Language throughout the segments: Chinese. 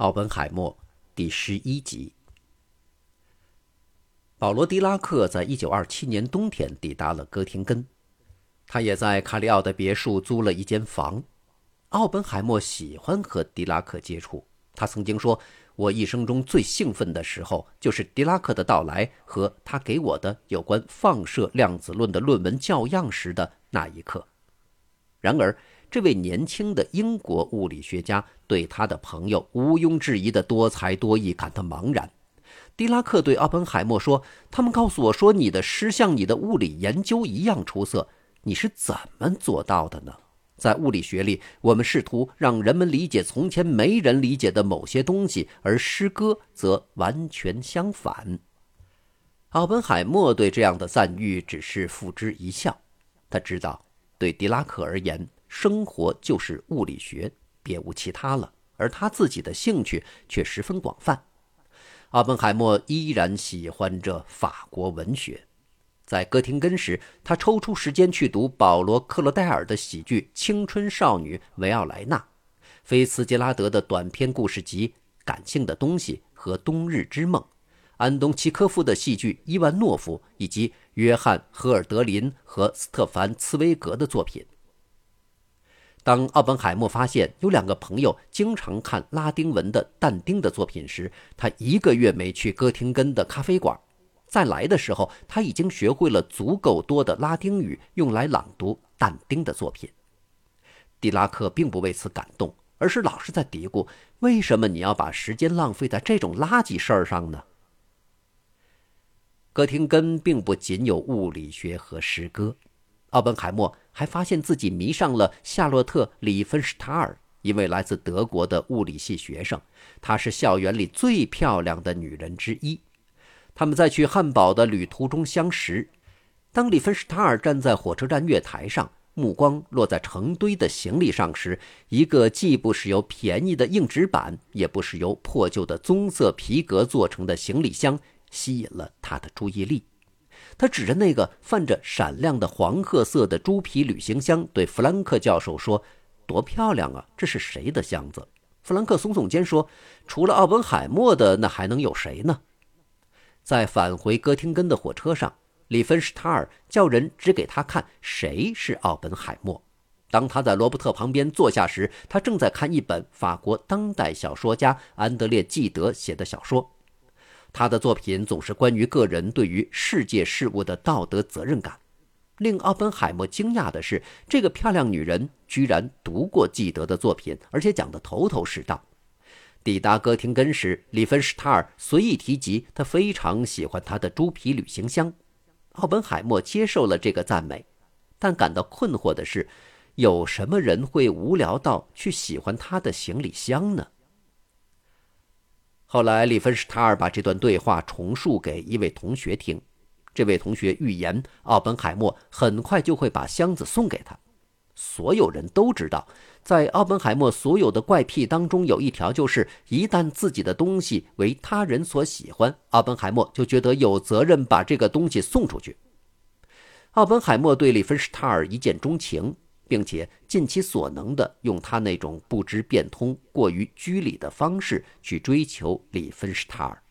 奥本海默第十一集。保罗·狄拉克在一九二七年冬天抵达了哥廷根，他也在卡里奥的别墅租了一间房。奥本海默喜欢和狄拉克接触，他曾经说：“我一生中最兴奋的时候，就是狄拉克的到来和他给我的有关放射量子论的论文校样时的那一刻。”然而，这位年轻的英国物理学家对他的朋友毋庸置疑的多才多艺感到茫然。狄拉克对奥本海默说：“他们告诉我说，你的诗像你的物理研究一样出色。你是怎么做到的呢？在物理学里，我们试图让人们理解从前没人理解的某些东西，而诗歌则完全相反。”奥本海默对这样的赞誉只是付之一笑。他知道，对狄拉克而言，生活就是物理学，别无其他了。而他自己的兴趣却十分广泛。奥本海默依然喜欢着法国文学，在哥廷根时，他抽出时间去读保罗·克洛代尔的喜剧《青春少女维奥莱娜》，菲茨杰拉德的短篇故事集《感性的东西》和《冬日之梦》，安东契科夫的戏剧《伊万诺夫》，以及约翰·赫尔德林和斯特凡·茨威格的作品。当奥本海默发现有两个朋友经常看拉丁文的但丁的作品时，他一个月没去哥廷根的咖啡馆。再来的时候，他已经学会了足够多的拉丁语，用来朗读但丁的作品。狄拉克并不为此感动，而是老是在嘀咕：“为什么你要把时间浪费在这种垃圾事儿上呢？”哥廷根并不仅有物理学和诗歌。奥本海默还发现自己迷上了夏洛特·里芬施塔尔，一位来自德国的物理系学生。她是校园里最漂亮的女人之一。他们在去汉堡的旅途中相识。当里芬施塔尔站在火车站月台上，目光落在成堆的行李上时，一个既不是由便宜的硬纸板，也不是由破旧的棕色皮革做成的行李箱吸引了他的注意力。他指着那个泛着闪亮的黄褐色的猪皮旅行箱，对弗兰克教授说：“多漂亮啊！这是谁的箱子？”弗兰克耸耸肩说：“除了奥本海默的，那还能有谁呢？”在返回哥廷根的火车上，里芬施塔尔叫人指给他看谁是奥本海默。当他在罗伯特旁边坐下时，他正在看一本法国当代小说家安德烈·纪德写的小说。他的作品总是关于个人对于世界事物的道德责任感。令奥本海默惊讶的是，这个漂亮女人居然读过纪德的作品，而且讲得头头是道。抵达哥廷根时，里芬施塔尔随意提及他非常喜欢他的猪皮旅行箱。奥本海默接受了这个赞美，但感到困惑的是，有什么人会无聊到去喜欢他的行李箱呢？后来，里芬施塔尔把这段对话重述给一位同学听。这位同学预言，奥本海默很快就会把箱子送给他。所有人都知道，在奥本海默所有的怪癖当中，有一条就是：一旦自己的东西为他人所喜欢，奥本海默就觉得有责任把这个东西送出去。奥本海默对里芬施塔尔一见钟情。并且尽其所能地用他那种不知变通、过于居礼的方式去追求里芬施塔尔。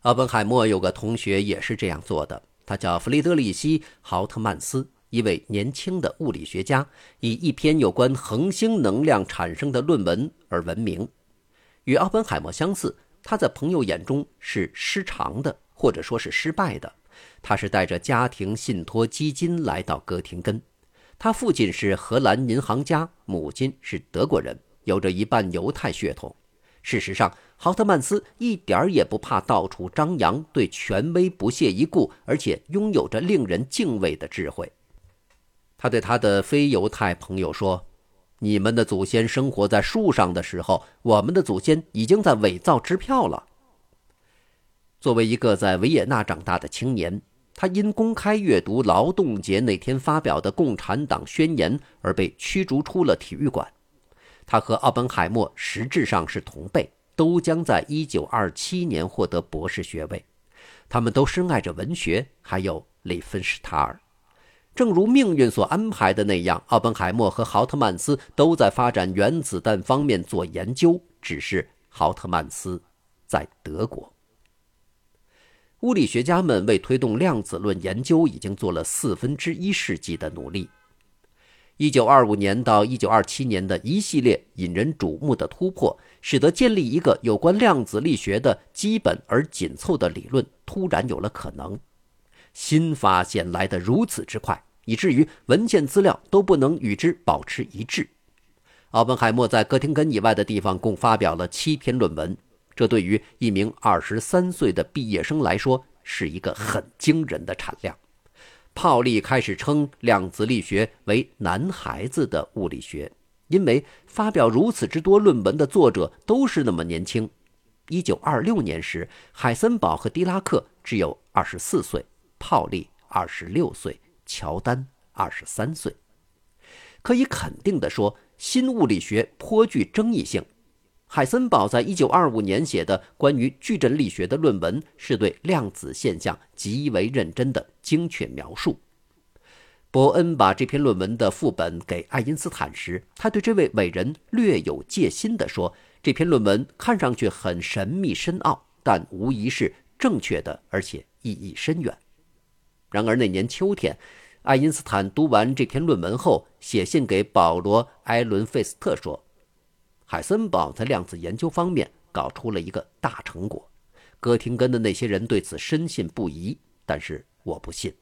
奥本海默有个同学也是这样做的，他叫弗雷德里希·豪特曼斯，一位年轻的物理学家，以一篇有关恒星能量产生的论文而闻名。与奥本海默相似，他在朋友眼中是失常的，或者说是失败的。他是带着家庭信托基金来到哥廷根。他父亲是荷兰银行家，母亲是德国人，有着一半犹太血统。事实上，豪特曼斯一点儿也不怕到处张扬，对权威不屑一顾，而且拥有着令人敬畏的智慧。他对他的非犹太朋友说：“你们的祖先生活在树上的时候，我们的祖先已经在伪造支票了。”作为一个在维也纳长大的青年。他因公开阅读劳动节那天发表的共产党宣言而被驱逐出了体育馆。他和奥本海默实质上是同辈，都将在1927年获得博士学位。他们都深爱着文学，还有里芬施塔尔。正如命运所安排的那样，奥本海默和豪特曼斯都在发展原子弹方面做研究，只是豪特曼斯在德国。物理学家们为推动量子论研究已经做了四分之一世纪的努力。一九二五年到一九二七年的一系列引人瞩目的突破，使得建立一个有关量子力学的基本而紧凑的理论突然有了可能。新发现来得如此之快，以至于文件资料都不能与之保持一致。奥本海默在哥廷根以外的地方共发表了七篇论文。这对于一名二十三岁的毕业生来说是一个很惊人的产量。泡利开始称量子力学为“男孩子的物理学”，因为发表如此之多论文的作者都是那么年轻。一九二六年时，海森堡和狄拉克只有二十四岁，泡利二十六岁，乔丹二十三岁。可以肯定地说，新物理学颇具争议性。海森堡在1925年写的关于矩阵力学的论文，是对量子现象极为认真的精确描述。伯恩把这篇论文的副本给爱因斯坦时，他对这位伟人略有戒心地说：“这篇论文看上去很神秘深奥，但无疑是正确的，而且意义深远。”然而那年秋天，爱因斯坦读完这篇论文后，写信给保罗·埃伦费斯特说。海森堡在量子研究方面搞出了一个大成果，哥廷根的那些人对此深信不疑，但是我不信。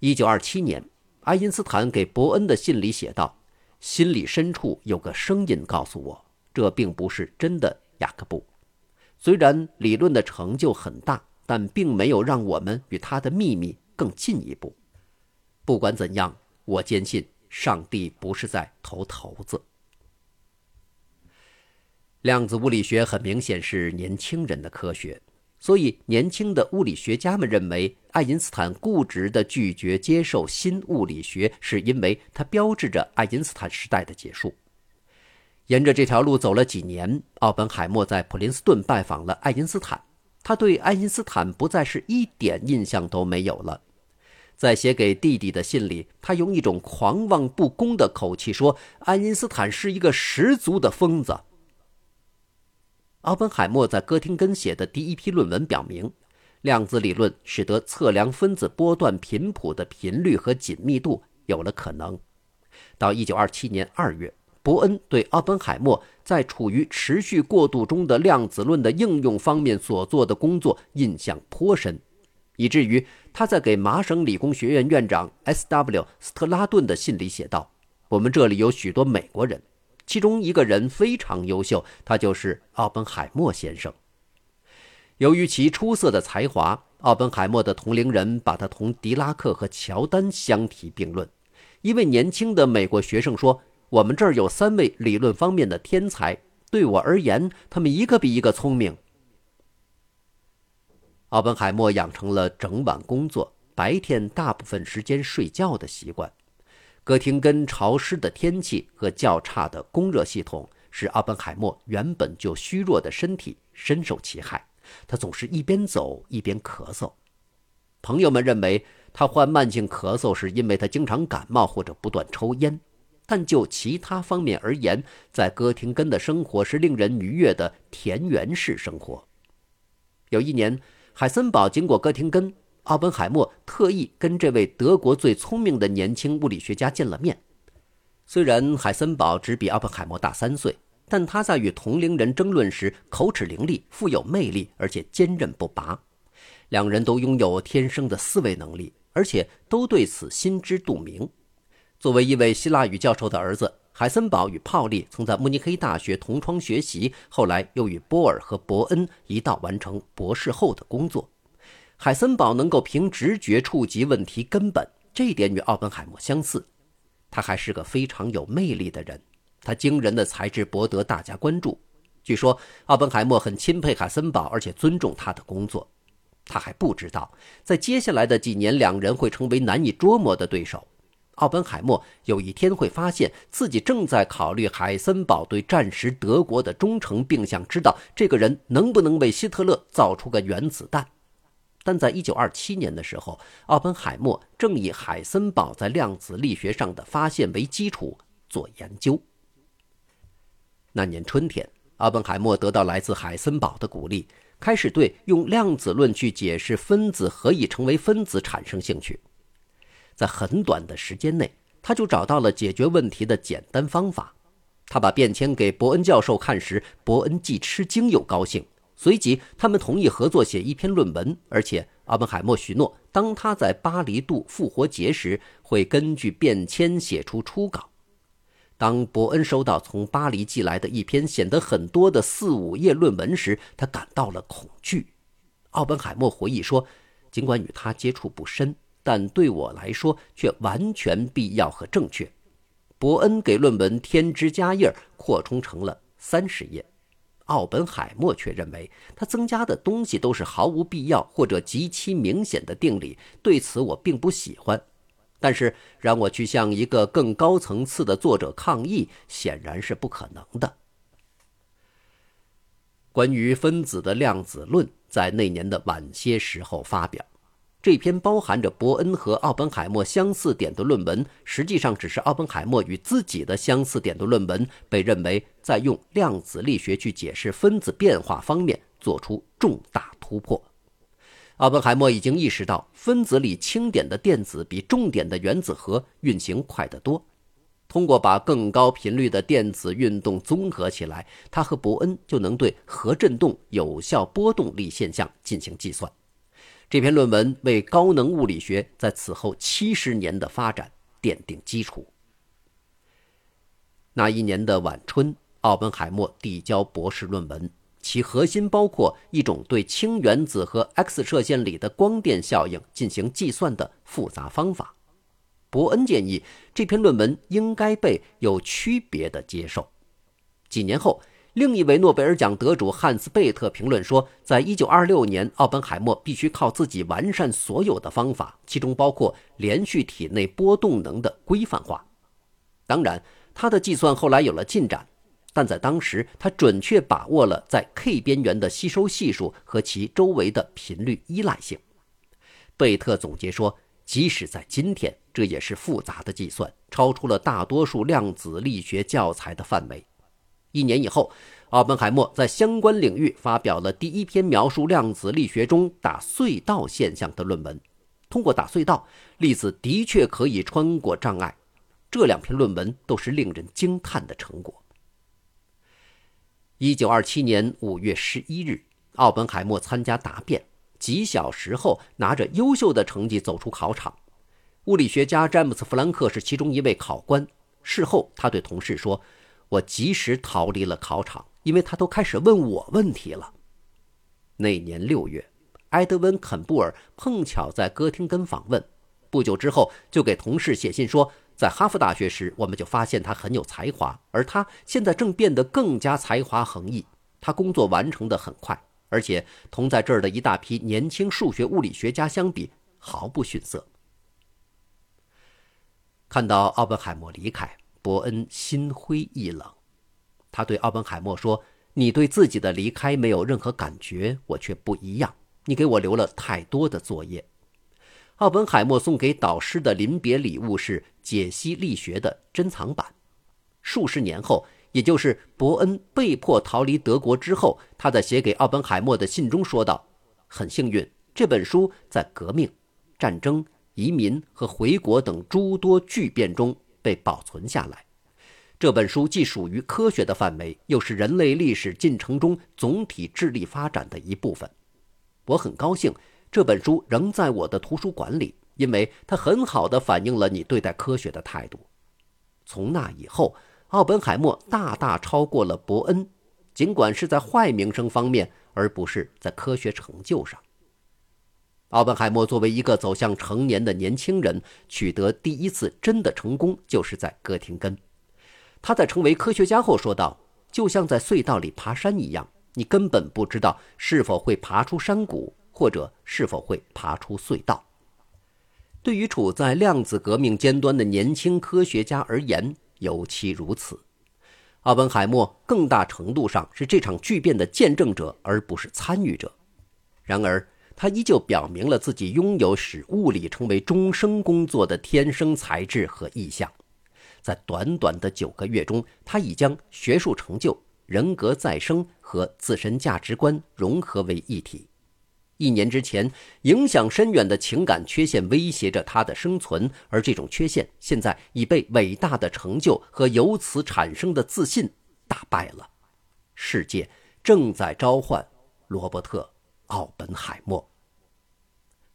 一九二七年，爱因斯坦给伯恩的信里写道：“心里深处有个声音告诉我，这并不是真的，雅各布。虽然理论的成就很大，但并没有让我们与他的秘密更进一步。不管怎样，我坚信上帝不是在投骰子。”量子物理学很明显是年轻人的科学，所以年轻的物理学家们认为，爱因斯坦固执地拒绝接受新物理学，是因为它标志着爱因斯坦时代的结束。沿着这条路走了几年，奥本海默在普林斯顿拜访了爱因斯坦，他对爱因斯坦不再是一点印象都没有了。在写给弟弟的信里，他用一种狂妄不公的口气说：“爱因斯坦是一个十足的疯子。”奥本海默在哥廷根写的第一批论文表明，量子理论使得测量分子波段频谱的频率和紧密度有了可能。到1927年2月，伯恩对奥本海默在处于持续过渡中的量子论的应用方面所做的工作印象颇深，以至于他在给麻省理工学院院长 S.W. 斯特拉顿的信里写道：“我们这里有许多美国人。”其中一个人非常优秀，他就是奥本海默先生。由于其出色的才华，奥本海默的同龄人把他同狄拉克和乔丹相提并论。一位年轻的美国学生说：“我们这儿有三位理论方面的天才，对我而言，他们一个比一个聪明。”奥本海默养成了整晚工作、白天大部分时间睡觉的习惯。哥廷根潮湿的天气和较差的供热系统使奥本海默原本就虚弱的身体深受其害。他总是一边走一边咳嗽。朋友们认为他患慢性咳嗽是因为他经常感冒或者不断抽烟，但就其他方面而言，在哥廷根的生活是令人愉悦的田园式生活。有一年，海森堡经过哥廷根。奥本海默特意跟这位德国最聪明的年轻物理学家见了面。虽然海森堡只比奥本海默大三岁，但他在与同龄人争论时口齿伶俐、富有魅力，而且坚韧不拔。两人都拥有天生的思维能力，而且都对此心知肚明。作为一位希腊语教授的儿子，海森堡与泡利曾在慕尼黑大学同窗学习，后来又与波尔和伯恩一道完成博士后的工作。海森堡能够凭直觉触及问题根本，这一点与奥本海默相似。他还是个非常有魅力的人，他惊人的才智博得大家关注。据说奥本海默很钦佩海森堡，而且尊重他的工作。他还不知道，在接下来的几年，两人会成为难以捉摸的对手。奥本海默有一天会发现自己正在考虑海森堡对战时德国的忠诚，并想知道这个人能不能为希特勒造出个原子弹。但在1927年的时候，奥本海默正以海森堡在量子力学上的发现为基础做研究。那年春天，奥本海默得到来自海森堡的鼓励，开始对用量子论去解释分子何以成为分子产生兴趣。在很短的时间内，他就找到了解决问题的简单方法。他把便签给伯恩教授看时，伯恩既吃惊又高兴。随即，他们同意合作写一篇论文，而且奥本海默许诺，当他在巴黎度复活节时，会根据便签写出初稿。当伯恩收到从巴黎寄来的一篇显得很多的四五页论文时，他感到了恐惧。奥本海默回忆说：“尽管与他接触不深，但对我来说却完全必要和正确。”伯恩给论文添枝加叶，扩充成了三十页。奥本海默却认为他增加的东西都是毫无必要或者极其明显的定理。对此我并不喜欢。但是让我去向一个更高层次的作者抗议，显然是不可能的。关于分子的量子论在那年的晚些时候发表，这篇包含着伯恩和奥本海默相似点的论文，实际上只是奥本海默与自己的相似点的论文，被认为在用量子力学去解释分子变化方面做出重大突破。奥本海默已经意识到，分子里轻点的电子比重点的原子核运行快得多。通过把更高频率的电子运动综合起来，他和伯恩就能对核振动有效波动力现象进行计算。这篇论文为高能物理学在此后七十年的发展奠定基础。那一年的晚春，奥本海默递交博士论文。其核心包括一种对氢原子和 X 射线里的光电效应进行计算的复杂方法。伯恩建议这篇论文应该被有区别的接受。几年后，另一位诺贝尔奖得主汉斯·贝特评论说，在1926年，奥本海默必须靠自己完善所有的方法，其中包括连续体内波动能的规范化。当然，他的计算后来有了进展。但在当时，他准确把握了在 K 边缘的吸收系数和其周围的频率依赖性。贝特总结说，即使在今天，这也是复杂的计算，超出了大多数量子力学教材的范围。一年以后，奥本海默在相关领域发表了第一篇描述量子力学中打隧道现象的论文。通过打隧道，粒子的确可以穿过障碍。这两篇论文都是令人惊叹的成果。一九二七年五月十一日，奥本海默参加答辩，几小时后拿着优秀的成绩走出考场。物理学家詹姆斯·弗兰克是其中一位考官。事后，他对同事说：“我及时逃离了考场，因为他都开始问我问题了。”那年六月，埃德温·肯布尔碰巧在哥廷根访问，不久之后就给同事写信说。在哈佛大学时，我们就发现他很有才华，而他现在正变得更加才华横溢。他工作完成的很快，而且同在这儿的一大批年轻数学物理学家相比，毫不逊色。看到奥本海默离开，伯恩心灰意冷。他对奥本海默说：“你对自己的离开没有任何感觉，我却不一样。你给我留了太多的作业。”奥本海默送给导师的临别礼物是解析力学的珍藏版。数十年后，也就是伯恩被迫逃离德国之后，他在写给奥本海默的信中说道：“很幸运，这本书在革命、战争、移民和回国等诸多巨变中被保存下来。这本书既属于科学的范围，又是人类历史进程中总体智力发展的一部分。我很高兴。”这本书仍在我的图书馆里，因为它很好的反映了你对待科学的态度。从那以后，奥本海默大大超过了伯恩，尽管是在坏名声方面，而不是在科学成就上。奥本海默作为一个走向成年的年轻人，取得第一次真的成功，就是在哥廷根。他在成为科学家后说道：“就像在隧道里爬山一样，你根本不知道是否会爬出山谷。”或者是否会爬出隧道？对于处在量子革命尖端的年轻科学家而言，尤其如此。奥本海默更大程度上是这场巨变的见证者，而不是参与者。然而，他依旧表明了自己拥有使物理成为终生工作的天生才智和意向。在短短的九个月中，他已将学术成就、人格再生和自身价值观融合为一体。一年之前，影响深远的情感缺陷威胁着他的生存，而这种缺陷现在已被伟大的成就和由此产生的自信打败了。世界正在召唤罗伯特·奥本海默。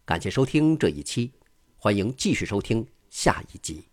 感谢收听这一期，欢迎继续收听下一集。